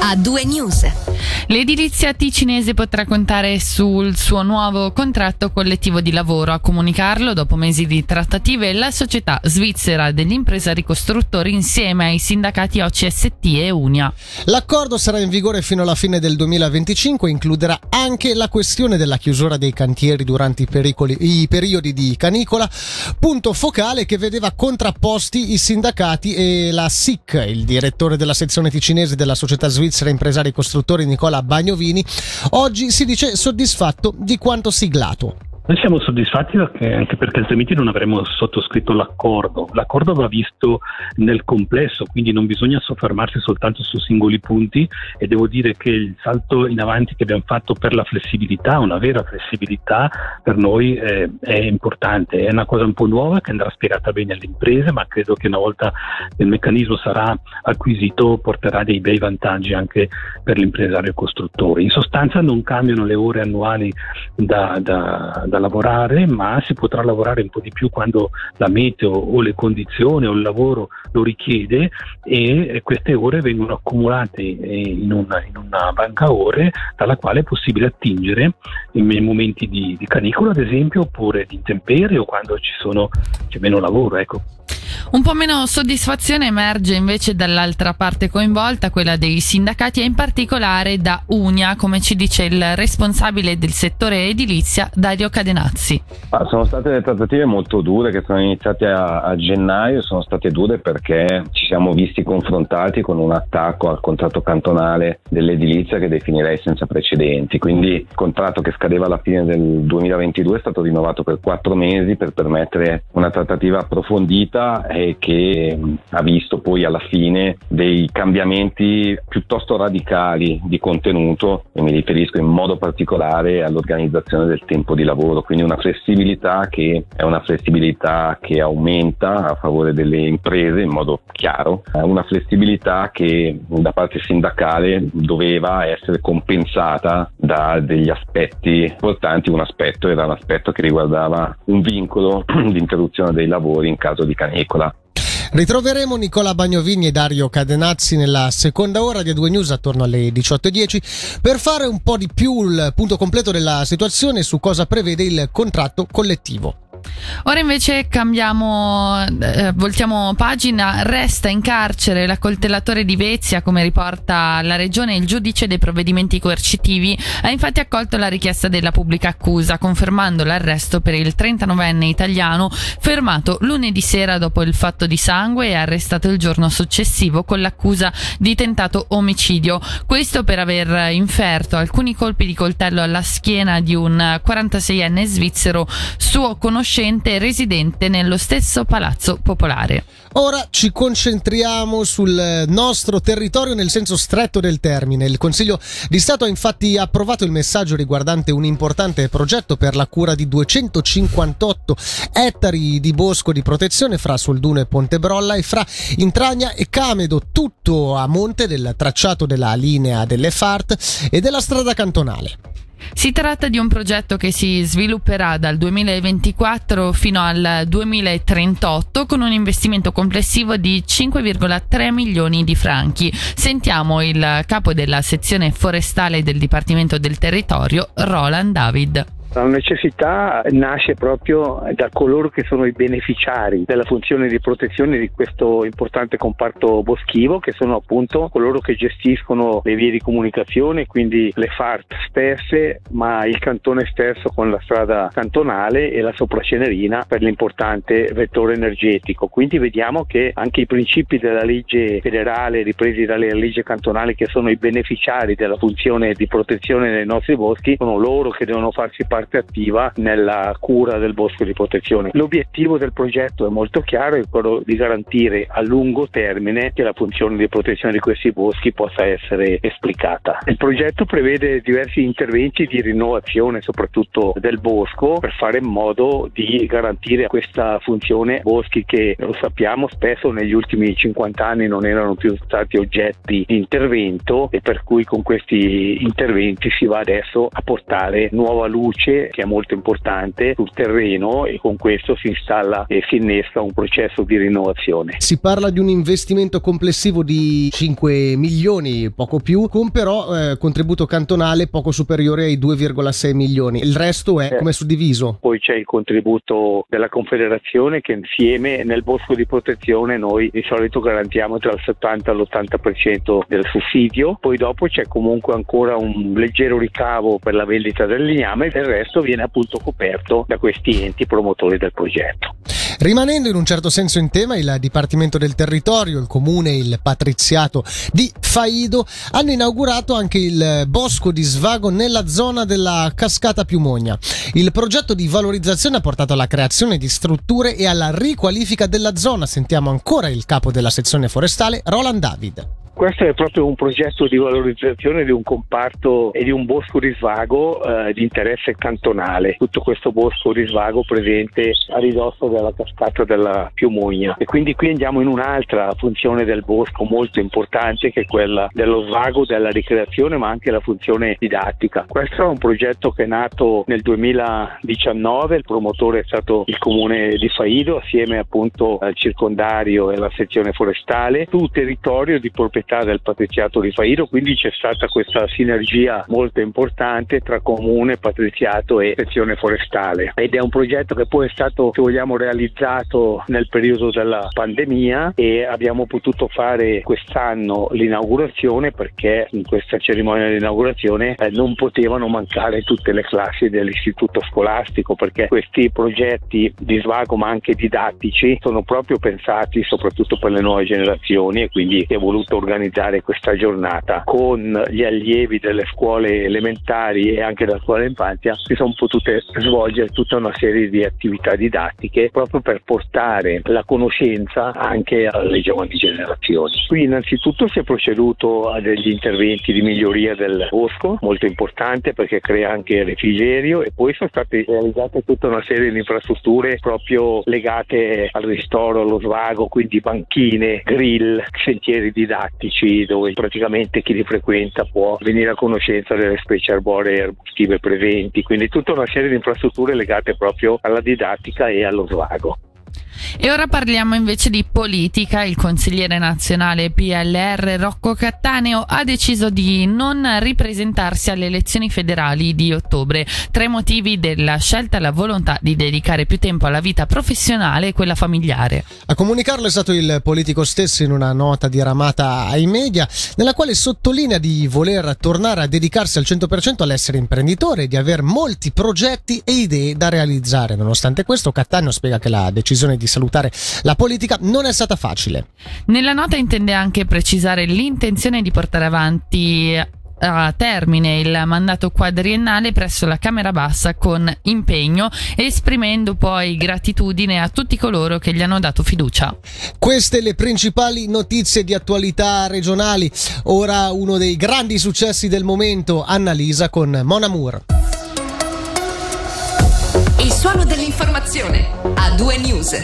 a due news. L'edilizia ticinese potrà contare sul suo nuovo contratto collettivo di lavoro. A comunicarlo, dopo mesi di trattative, la società svizzera dell'impresa ricostruttori insieme ai sindacati OCST e Unia. L'accordo sarà in vigore fino alla fine del 2025 e includerà anche la questione della chiusura dei cantieri durante i, pericoli, i periodi di canicola, punto focale che vedeva contrapposti i sindacati e la SIC, il direttore della sezione ticinese della società svizzera impresari costruttori Nicola Bagnovini, oggi si dice soddisfatto di quanto siglato. Noi siamo soddisfatti perché, anche perché altrimenti non avremmo sottoscritto l'accordo. L'accordo va visto nel complesso, quindi non bisogna soffermarsi soltanto su singoli punti e devo dire che il salto in avanti che abbiamo fatto per la flessibilità, una vera flessibilità, per noi è, è importante. È una cosa un po' nuova che andrà spiegata bene alle imprese, ma credo che una volta il meccanismo sarà acquisito porterà dei bei vantaggi anche per l'impresario costruttore. In sostanza non cambiano le ore annuali da, da, da da lavorare, ma si potrà lavorare un po' di più quando la meteo o le condizioni o il lavoro lo richiede e queste ore vengono accumulate in una, in una banca ore dalla quale è possibile attingere in momenti di, di canicola, ad esempio, oppure di intemperie o quando ci sono, c'è meno lavoro. Ecco. Un po' meno soddisfazione emerge invece dall'altra parte coinvolta, quella dei sindacati e in particolare da Unia, come ci dice il responsabile del settore edilizia Dario Cadenazzi. Ah, sono state le trattative molto dure che sono iniziate a, a, gennaio, sono state dure perché ci siamo visti confrontati con un attacco al contratto cantonale dell'edilizia che definirei senza precedenti. Quindi il contratto che scadeva alla fine del 2022 è stato rinnovato per quattro mesi per permettere una trattativa approfondita e che mm, ha visto poi alla fine dei cambiamenti piuttosto radicali di contenuto e mi riferisco in modo particolare all'organizzazione del tempo di lavoro, quindi una flessibilità che è una flessibilità che aumenta a favore delle imprese in modo chiaro, una flessibilità che da parte sindacale doveva essere compensata da degli aspetti importanti, un aspetto era l'aspetto che riguardava un vincolo di interruzione dei lavori in caso di canicola Ritroveremo Nicola Bagnovini e Dario Cadenazzi nella seconda ora di A2 News attorno alle 18.10 per fare un po' di più il punto completo della situazione su cosa prevede il contratto collettivo. Ora invece cambiamo, eh, voltiamo pagina, resta in carcere l'accoltellatore di Vezia, come riporta la regione, il giudice dei provvedimenti coercitivi ha infatti accolto la richiesta della pubblica accusa, confermando l'arresto per il 39enne italiano fermato lunedì sera dopo il fatto di sangue e arrestato il giorno successivo con l'accusa di tentato omicidio. Questo per aver inferto alcuni colpi di coltello alla schiena di un 46enne svizzero suo conoscente recente residente nello stesso palazzo popolare. Ora ci concentriamo sul nostro territorio nel senso stretto del termine. Il Consiglio di Stato ha infatti approvato il messaggio riguardante un importante progetto per la cura di 258 ettari di bosco di protezione fra Solduno e Pontebrolla e fra Intragna e Camedo, tutto a monte del tracciato della linea delle FART e della strada cantonale. Si tratta di un progetto che si svilupperà dal 2024 fino al 2038 con un investimento complessivo di 5,3 milioni di franchi. Sentiamo il capo della sezione forestale del Dipartimento del Territorio, Roland David. La necessità nasce proprio da coloro che sono i beneficiari della funzione di protezione di questo importante comparto boschivo, che sono appunto coloro che gestiscono le vie di comunicazione, quindi le FART stesse, ma il cantone stesso con la strada cantonale e la sopracenerina per l'importante vettore energetico. Quindi vediamo che anche i principi della legge federale ripresi dalla legge cantonale che sono i beneficiari della funzione di protezione dei nostri boschi sono loro che devono farsi parte parte attiva nella cura del bosco di protezione. L'obiettivo del progetto è molto chiaro, è quello di garantire a lungo termine che la funzione di protezione di questi boschi possa essere esplicata. Il progetto prevede diversi interventi di rinnovazione soprattutto del bosco per fare in modo di garantire questa funzione boschi che lo sappiamo spesso negli ultimi 50 anni non erano più stati oggetti di intervento e per cui con questi interventi si va adesso a portare nuova luce nasce, che è molto importante, sul terreno e con questo si installa e si innesca un processo di rinnovazione. Si parla di un investimento complessivo di 5 milioni, poco più, con però eh, contributo cantonale poco superiore ai 2,6 milioni. Il resto è eh, come suddiviso? Poi c'è il contributo della Confederazione che insieme nel bosco di protezione noi di solito garantiamo tra il 70 e l'80% del sussidio, poi dopo c'è comunque ancora un leggero ricavo per la vendita del legname e il resto viene appunto coperto da questi enti promotori del progetto. Rimanendo in un certo senso in tema, il Dipartimento del Territorio, il Comune e il Patriziato di Faido hanno inaugurato anche il bosco di svago nella zona della cascata Piumogna. Il progetto di valorizzazione ha portato alla creazione di strutture e alla riqualifica della zona. Sentiamo ancora il capo della sezione forestale, Roland David. Questo è proprio un progetto di valorizzazione di un comparto e di un bosco di svago eh, di interesse cantonale. Tutto questo bosco di svago presente a ridosso della cascata della Piumogna. E quindi qui andiamo in un'altra funzione del bosco molto importante che è quella dello svago, della ricreazione ma anche la funzione didattica. Questo è un progetto che è nato nel 2019, il promotore è stato il comune di Faido assieme appunto al circondario e alla sezione forestale su territorio di proprietà proprietà del patriziato di Fairo, quindi c'è stata questa sinergia molto importante tra comune, patriziato e sezione forestale. Ed è un progetto che poi è stato, se vogliamo, realizzato nel periodo della pandemia e abbiamo potuto fare quest'anno l'inaugurazione perché in questa cerimonia di inaugurazione eh, non potevano mancare tutte le classi dell'istituto scolastico perché questi progetti di svago ma anche didattici sono proprio pensati soprattutto per le nuove generazioni e quindi è voluto organizzare organizzare questa giornata con gli allievi delle scuole elementari e anche della scuola d'infanzia si sono potute svolgere tutta una serie di attività didattiche proprio per portare la conoscenza anche alle giovani generazioni. Qui innanzitutto si è proceduto a degli interventi di miglioria del bosco, molto importante perché crea anche refrigerio e poi sono state realizzate tutta una serie di infrastrutture proprio legate al ristoro, allo svago, quindi banchine, grill, sentieri didattici artistici dove praticamente chi li frequenta può venire a conoscenza delle specie arboree e arbustive presenti, quindi tutta una serie di infrastrutture legate proprio alla didattica e allo svago. E ora parliamo invece di politica. Il consigliere nazionale PLR Rocco Cattaneo ha deciso di non ripresentarsi alle elezioni federali di ottobre. Tre motivi della scelta la volontà di dedicare più tempo alla vita professionale e quella familiare. A comunicarlo è stato il politico stesso in una nota diramata ai media, nella quale sottolinea di voler tornare a dedicarsi al 100% all'essere imprenditore e di aver molti progetti e idee da realizzare. Nonostante questo, Cattaneo spiega che la decisione di salutare la politica non è stata facile. Nella nota intende anche precisare l'intenzione di portare avanti a termine il mandato quadriennale presso la Camera Bassa con impegno, esprimendo poi gratitudine a tutti coloro che gli hanno dato fiducia. Queste le principali notizie di attualità regionali. Ora uno dei grandi successi del momento, Annalisa con Mona Moore. Il suono dell'informazione a due news.